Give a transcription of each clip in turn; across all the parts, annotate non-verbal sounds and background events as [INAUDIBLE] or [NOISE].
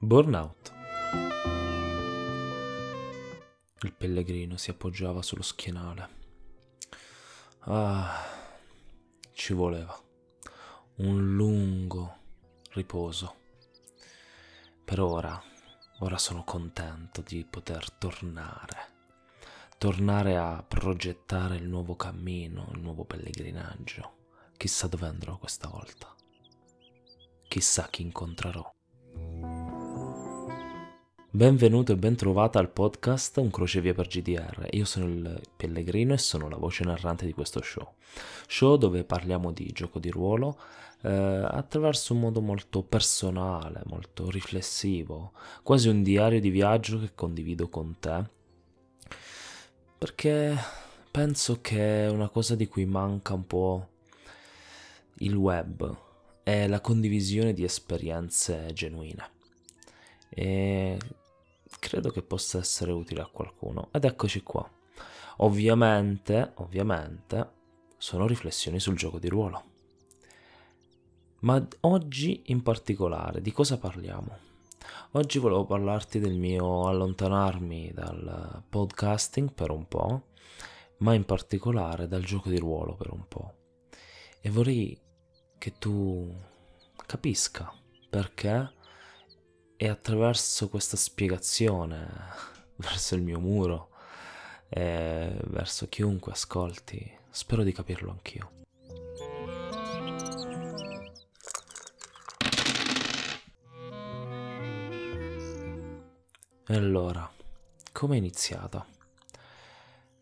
Burnout. Il pellegrino si appoggiava sullo schienale. Ah, ci voleva un lungo riposo. Per ora, ora sono contento di poter tornare. Tornare a progettare il nuovo cammino, il nuovo pellegrinaggio. Chissà dove andrò questa volta. Chissà chi incontrerò. Benvenuto e ben trovata al podcast Un crocevia per GDR. Io sono il Pellegrino e sono la voce narrante di questo show. Show dove parliamo di gioco di ruolo eh, attraverso un modo molto personale, molto riflessivo, quasi un diario di viaggio che condivido con te. Perché penso che una cosa di cui manca un po' il web, è la condivisione di esperienze genuine e credo che possa essere utile a qualcuno. Ed eccoci qua. Ovviamente, ovviamente, sono riflessioni sul gioco di ruolo. Ma oggi in particolare di cosa parliamo? Oggi volevo parlarti del mio allontanarmi dal podcasting per un po', ma in particolare dal gioco di ruolo per un po'. E vorrei che tu capisca perché e attraverso questa spiegazione [LAUGHS] verso il mio muro e verso chiunque ascolti, spero di capirlo anch'io. E allora, come è iniziata?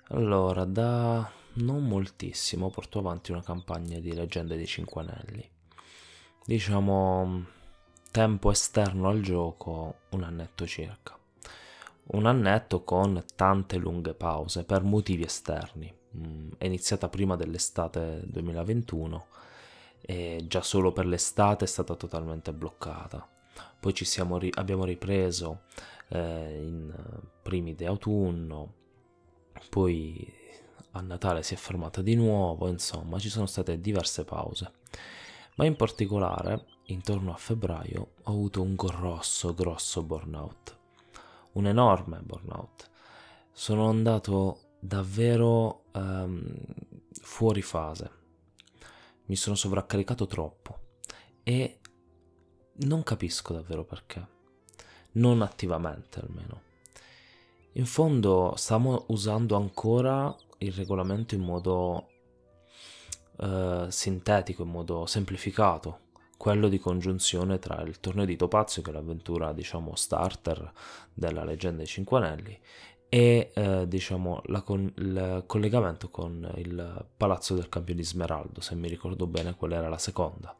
Allora, da non moltissimo porto avanti una campagna di leggende dei cinque anelli. Diciamo tempo esterno al gioco un annetto circa. Un annetto con tante lunghe pause per motivi esterni. Mm, è iniziata prima dell'estate 2021 e già solo per l'estate è stata totalmente bloccata. Poi ci ri- abbiamo ripreso eh, in primi di autunno, poi a Natale si è fermata di nuovo, insomma ci sono state diverse pause. Ma in particolare intorno a febbraio ho avuto un grosso, grosso burnout. Un enorme burnout. Sono andato davvero um, fuori fase. Mi sono sovraccaricato troppo e non capisco davvero perché. Non attivamente almeno. In fondo stiamo usando ancora il regolamento in modo uh, sintetico, in modo semplificato quello di congiunzione tra il torneo di Topazio, che è l'avventura, diciamo, starter della leggenda dei Cinque Anelli, e eh, diciamo con, il collegamento con il Palazzo del Campione di Smeraldo, se mi ricordo bene quella era la seconda,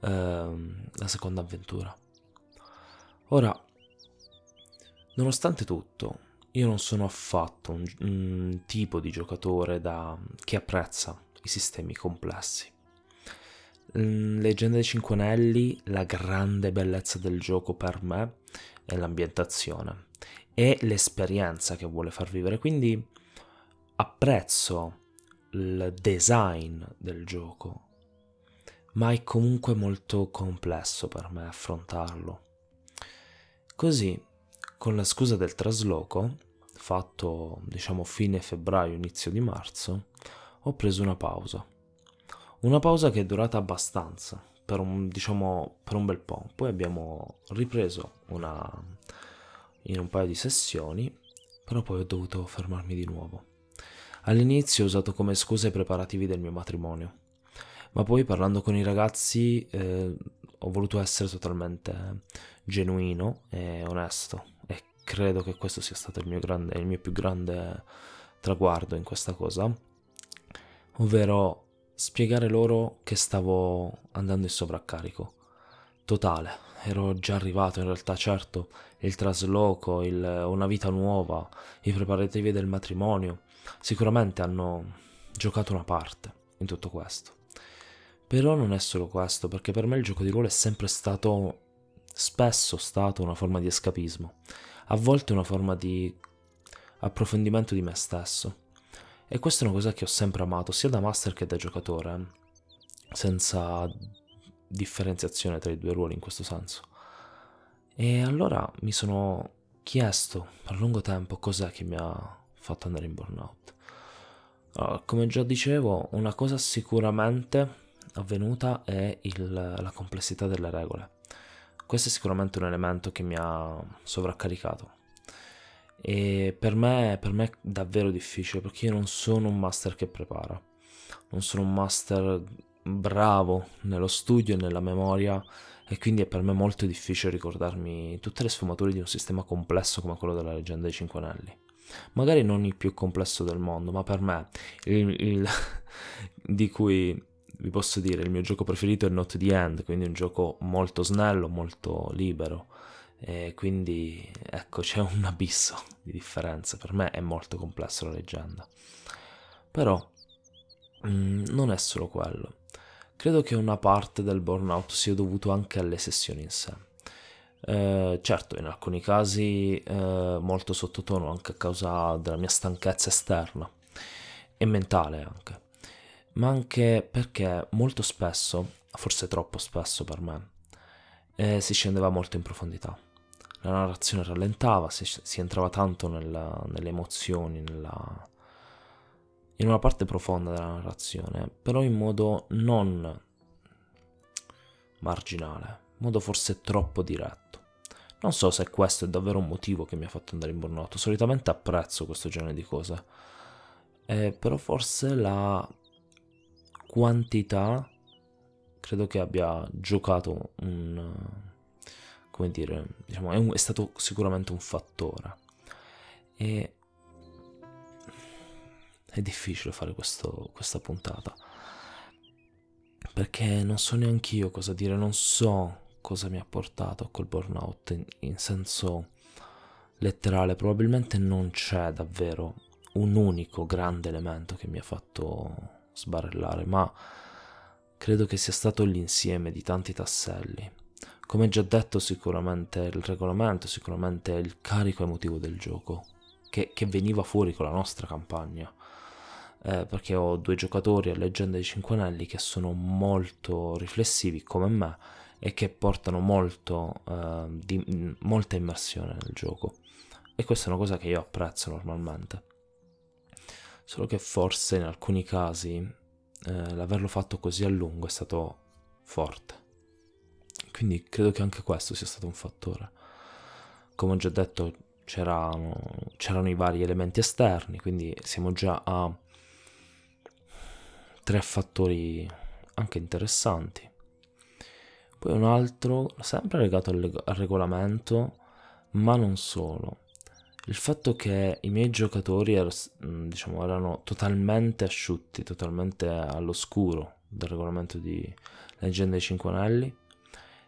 eh, la seconda avventura. Ora, nonostante tutto, io non sono affatto un, un tipo di giocatore da, che apprezza i sistemi complessi. Mm, Leggenda dei Cinque Anelli, la grande bellezza del gioco per me è l'ambientazione e l'esperienza che vuole far vivere. Quindi apprezzo il design del gioco, ma è comunque molto complesso per me affrontarlo. Così, con la scusa del trasloco, fatto diciamo fine febbraio, inizio di marzo, ho preso una pausa una pausa che è durata abbastanza, per un, diciamo, per un bel po'. Poi abbiamo ripreso una, in un paio di sessioni, però poi ho dovuto fermarmi di nuovo. All'inizio ho usato come scusa i preparativi del mio matrimonio, ma poi parlando con i ragazzi eh, ho voluto essere totalmente genuino e onesto e credo che questo sia stato il mio, grande, il mio più grande traguardo in questa cosa, ovvero spiegare loro che stavo andando in sovraccarico. Totale, ero già arrivato in realtà, certo, il trasloco, il, una vita nuova, i preparativi del matrimonio, sicuramente hanno giocato una parte in tutto questo. Però non è solo questo, perché per me il gioco di ruolo è sempre stato, spesso stato una forma di escapismo, a volte una forma di approfondimento di me stesso. E questa è una cosa che ho sempre amato, sia da master che da giocatore, senza differenziazione tra i due ruoli in questo senso. E allora mi sono chiesto per lungo tempo cos'è che mi ha fatto andare in burnout. Allora, come già dicevo, una cosa sicuramente avvenuta è il, la complessità delle regole. Questo è sicuramente un elemento che mi ha sovraccaricato. E per me, per me è davvero difficile perché io non sono un master che prepara, non sono un master bravo nello studio e nella memoria e quindi è per me molto difficile ricordarmi tutte le sfumature di un sistema complesso come quello della leggenda dei Cinque Anelli. Magari non il più complesso del mondo, ma per me il, il [LAUGHS] di cui vi posso dire il mio gioco preferito è Not the End, quindi un gioco molto snello, molto libero. E quindi ecco c'è un abisso di differenza. Per me è molto complesso la leggenda. Però mh, mm, non è solo quello. Credo che una parte del burnout sia dovuto anche alle sessioni in sé. Eh, certo, in alcuni casi eh, molto sottotono anche a causa della mia stanchezza esterna e mentale anche, ma anche perché molto spesso, forse troppo spesso per me, eh, si scendeva molto in profondità. La narrazione rallentava, si, si entrava tanto nella, nelle emozioni, nella, in una parte profonda della narrazione, però in modo non marginale, in modo forse troppo diretto. Non so se questo è davvero un motivo che mi ha fatto andare in burnout, solitamente apprezzo questo genere di cose, eh, però forse la quantità credo che abbia giocato un... come dire, diciamo, è, un, è stato sicuramente un fattore. E è difficile fare questo, questa puntata. Perché non so neanche io cosa dire, non so cosa mi ha portato a quel burnout in, in senso letterale. Probabilmente non c'è davvero un unico grande elemento che mi ha fatto sbarellare, ma credo che sia stato l'insieme di tanti tasselli. Come già detto, sicuramente il regolamento, sicuramente il carico emotivo del gioco, che, che veniva fuori con la nostra campagna eh, perché ho due giocatori a leggenda dei cinque anelli che sono molto riflessivi come me e che portano molto, eh, di, molta immersione nel gioco. E questa è una cosa che io apprezzo normalmente. Solo che forse in alcuni casi eh, l'averlo fatto così a lungo è stato forte. Quindi credo che anche questo sia stato un fattore. Come ho già detto, c'erano, c'erano i vari elementi esterni, quindi siamo già a tre fattori anche interessanti. Poi un altro, sempre legato al, al regolamento, ma non solo. Il fatto che i miei giocatori er, diciamo, erano totalmente asciutti, totalmente all'oscuro del regolamento di Leggenda dei Cinque Anelli,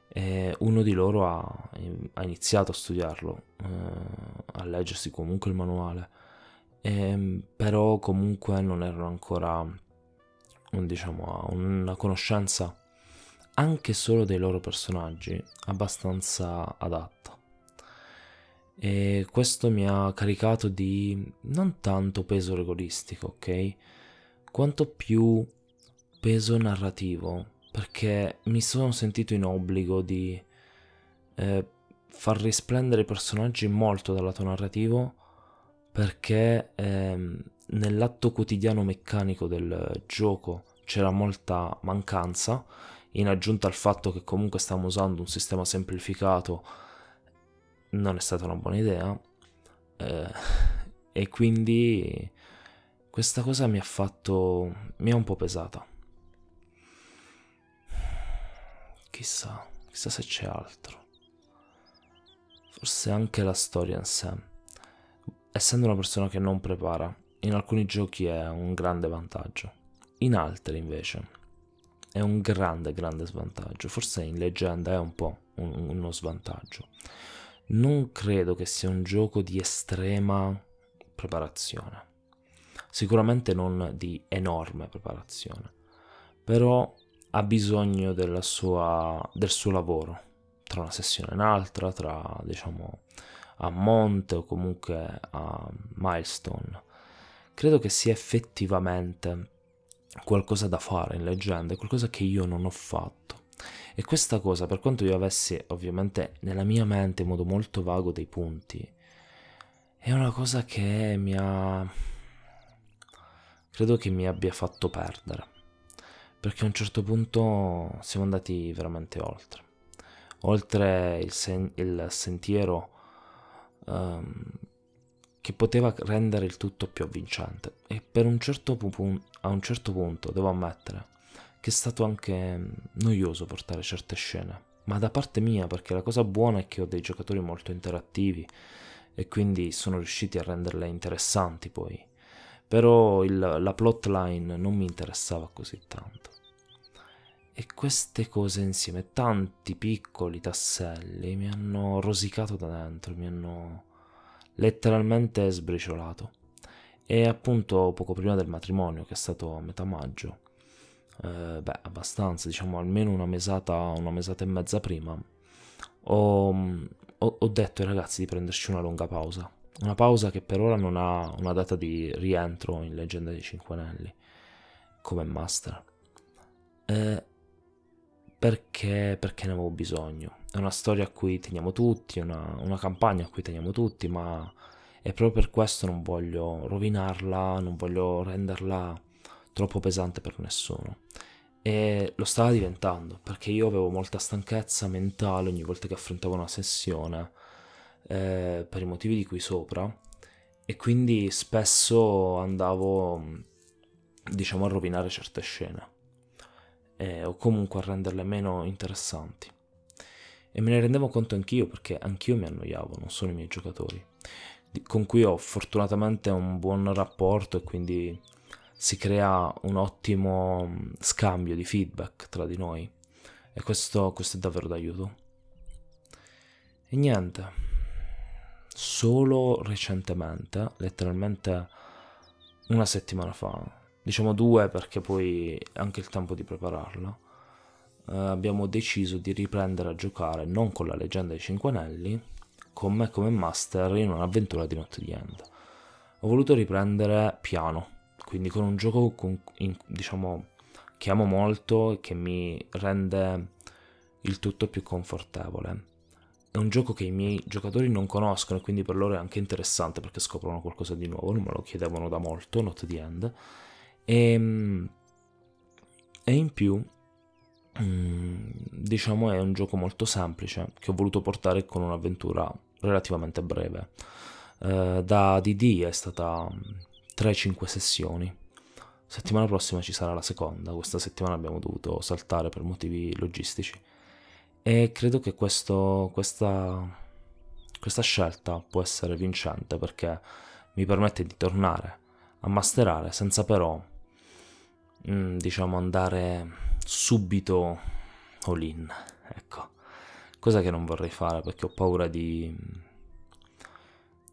e uno di loro ha, ha iniziato a studiarlo, eh, a leggersi comunque il manuale, e, però comunque non erano ancora diciamo, una conoscenza anche solo dei loro personaggi abbastanza adatta. E questo mi ha caricato di non tanto peso regolistico, ok? Quanto più peso narrativo, perché mi sono sentito in obbligo di eh, far risplendere i personaggi molto dal lato narrativo perché ehm, nell'atto quotidiano meccanico del gioco c'era molta mancanza, in aggiunta al fatto che comunque stavamo usando un sistema semplificato, non è stata una buona idea. Eh, [LAUGHS] e quindi questa cosa mi ha fatto. mi ha un po' pesata. Chissà, chissà se c'è altro. Forse anche la storia in sé. Essendo una persona che non prepara, in alcuni giochi è un grande vantaggio, in altri invece è un grande, grande svantaggio. Forse in leggenda è un po' un, uno svantaggio. Non credo che sia un gioco di estrema preparazione. Sicuramente non di enorme preparazione, però ha bisogno sua, del suo lavoro tra una sessione e un'altra, tra diciamo a monte o comunque a milestone credo che sia effettivamente qualcosa da fare in leggenda, qualcosa che io non ho fatto. E questa cosa, per quanto io avessi ovviamente nella mia mente in modo molto vago dei punti, è una cosa che mi ha... credo che mi abbia fatto perdere. Perché a un certo punto siamo andati veramente oltre. Oltre il, sen- il sentiero um, che poteva rendere il tutto più avvincente. E per un certo pu- a un certo punto, devo ammettere, che è stato anche noioso portare certe scene. Ma da parte mia, perché la cosa buona è che ho dei giocatori molto interattivi e quindi sono riusciti a renderle interessanti poi. Però il, la plotline non mi interessava così tanto. E queste cose insieme, tanti piccoli tasselli, mi hanno rosicato da dentro, mi hanno letteralmente sbriciolato. E appunto poco prima del matrimonio, che è stato a metà maggio, eh, beh, abbastanza, diciamo almeno una mesata, una mesata e mezza prima, ho, ho, ho detto ai ragazzi di prenderci una lunga pausa. Una pausa che per ora non ha una data di rientro in Leggenda dei Cinque Anelli come master. Eh, perché, perché ne avevo bisogno. È una storia a cui teniamo tutti, una, una campagna a cui teniamo tutti, ma è proprio per questo non voglio rovinarla, non voglio renderla troppo pesante per nessuno. E lo stava diventando, perché io avevo molta stanchezza mentale ogni volta che affrontavo una sessione, eh, per i motivi di qui sopra, e quindi spesso andavo, diciamo, a rovinare certe scene, eh, o comunque a renderle meno interessanti. E me ne rendevo conto anch'io, perché anch'io mi annoiavo, non solo i miei giocatori, con cui ho fortunatamente un buon rapporto e quindi si crea un ottimo mm, scambio di feedback tra di noi e questo, questo è davvero d'aiuto. E niente, solo recentemente, letteralmente una settimana fa, diciamo due perché poi anche il tempo di prepararla, eh, abbiamo deciso di riprendere a giocare non con la leggenda dei Cinque Anelli, con me come master in un'avventura di Notte di End. Ho voluto riprendere piano quindi con un gioco con, in, diciamo che amo molto e che mi rende il tutto più confortevole. È un gioco che i miei giocatori non conoscono e quindi per loro è anche interessante perché scoprono qualcosa di nuovo, non me lo chiedevano da molto, Not the End. E, ehm, e in più, mm, diciamo, è un gioco molto semplice che ho voluto portare con un'avventura relativamente breve. Uh, da DD è stata 3-5 sessioni. Settimana prossima ci sarà la seconda, questa settimana abbiamo dovuto saltare per motivi logistici. E credo che questo, questa, questa scelta può essere vincente perché mi permette di tornare a masterare senza però, mm, diciamo, andare subito all in. Ecco, cosa che non vorrei fare perché ho paura di,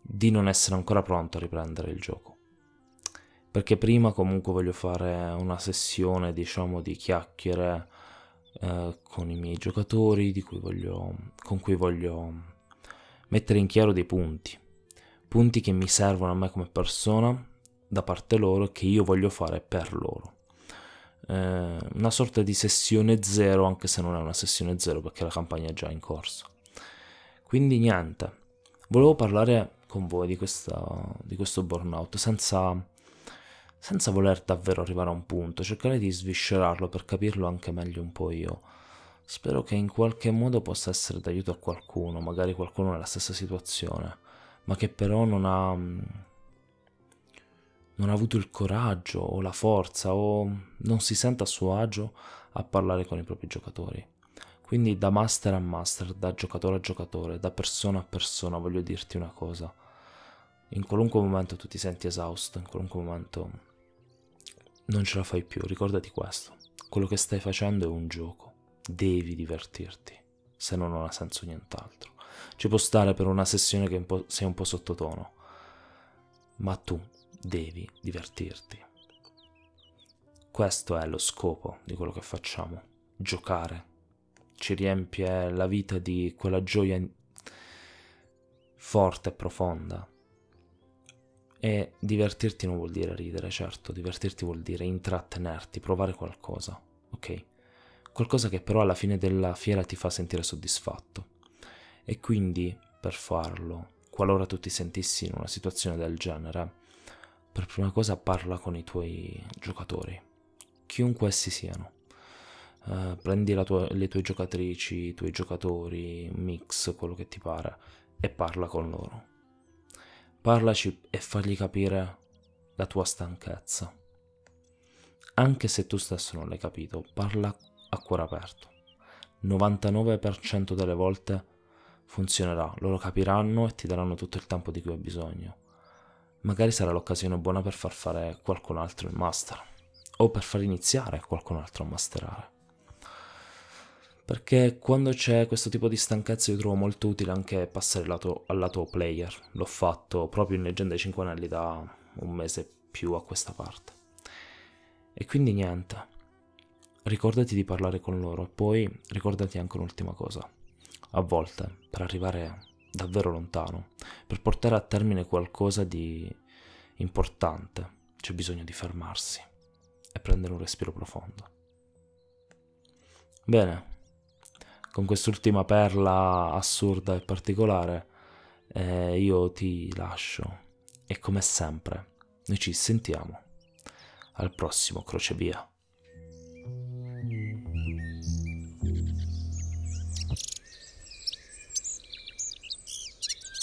di non essere ancora pronto a riprendere il gioco perché prima comunque voglio fare una sessione diciamo di chiacchiere eh, con i miei giocatori cui voglio, con cui voglio mettere in chiaro dei punti. Punti che mi servono a me come persona da parte loro che io voglio fare per loro. Eh, una sorta di sessione zero anche se non è una sessione zero perché la campagna è già in corso. Quindi niente volevo parlare con voi di, questa, di questo burnout senza senza voler davvero arrivare a un punto, cercare di sviscerarlo per capirlo anche meglio un po' io. Spero che in qualche modo possa essere d'aiuto a qualcuno, magari qualcuno nella stessa situazione, ma che però non ha mm, non ha avuto il coraggio o la forza o non si sente a suo agio a parlare con i propri giocatori. Quindi da master a master, da giocatore a giocatore, da persona a persona voglio dirti una cosa. In qualunque momento tu ti senti esausto, in qualunque momento non ce la fai più, ricordati questo. Quello che stai facendo è un gioco. Devi divertirti, se no non ha senso nient'altro. Ci può stare per una sessione che un sei un po' sottotono, ma tu devi divertirti. Questo è lo scopo di quello che facciamo, giocare. Ci riempie la vita di quella gioia forte e profonda e divertirti non vuol dire ridere, certo, divertirti vuol dire intrattenerti, provare qualcosa, ok? qualcosa che però alla fine della fiera ti fa sentire soddisfatto. E quindi, per farlo, qualora tu ti sentissi in una situazione del genere, per prima cosa parla con i tuoi giocatori, chiunque essi siano. Uh, prendi tua, le tue giocatrici, i tuoi giocatori, mix, quello che ti pare, e parla con loro. Parlaci e fagli capire la tua stanchezza. Anche se tu stesso non l'hai capito, parla a cuore aperto. 99% delle volte funzionerà, loro capiranno e ti daranno tutto il tempo di cui hai bisogno. Magari sarà l'occasione buona per far fare qualcun altro il master o per far iniziare qualcun altro a masterare. Perché quando c'è questo tipo di stanchezza io trovo molto utile anche passare lato, al lato player. L'ho fatto proprio in Leggenda dei Cinque Anelli da un mese più a questa parte. E quindi niente. Ricordati di parlare con loro e poi ricordati anche un'ultima cosa. A volte, per arrivare davvero lontano, per portare a termine qualcosa di importante, c'è bisogno di fermarsi e prendere un respiro profondo. Bene, con quest'ultima perla assurda e particolare eh, io ti lascio e come sempre noi ci sentiamo al prossimo crocevia.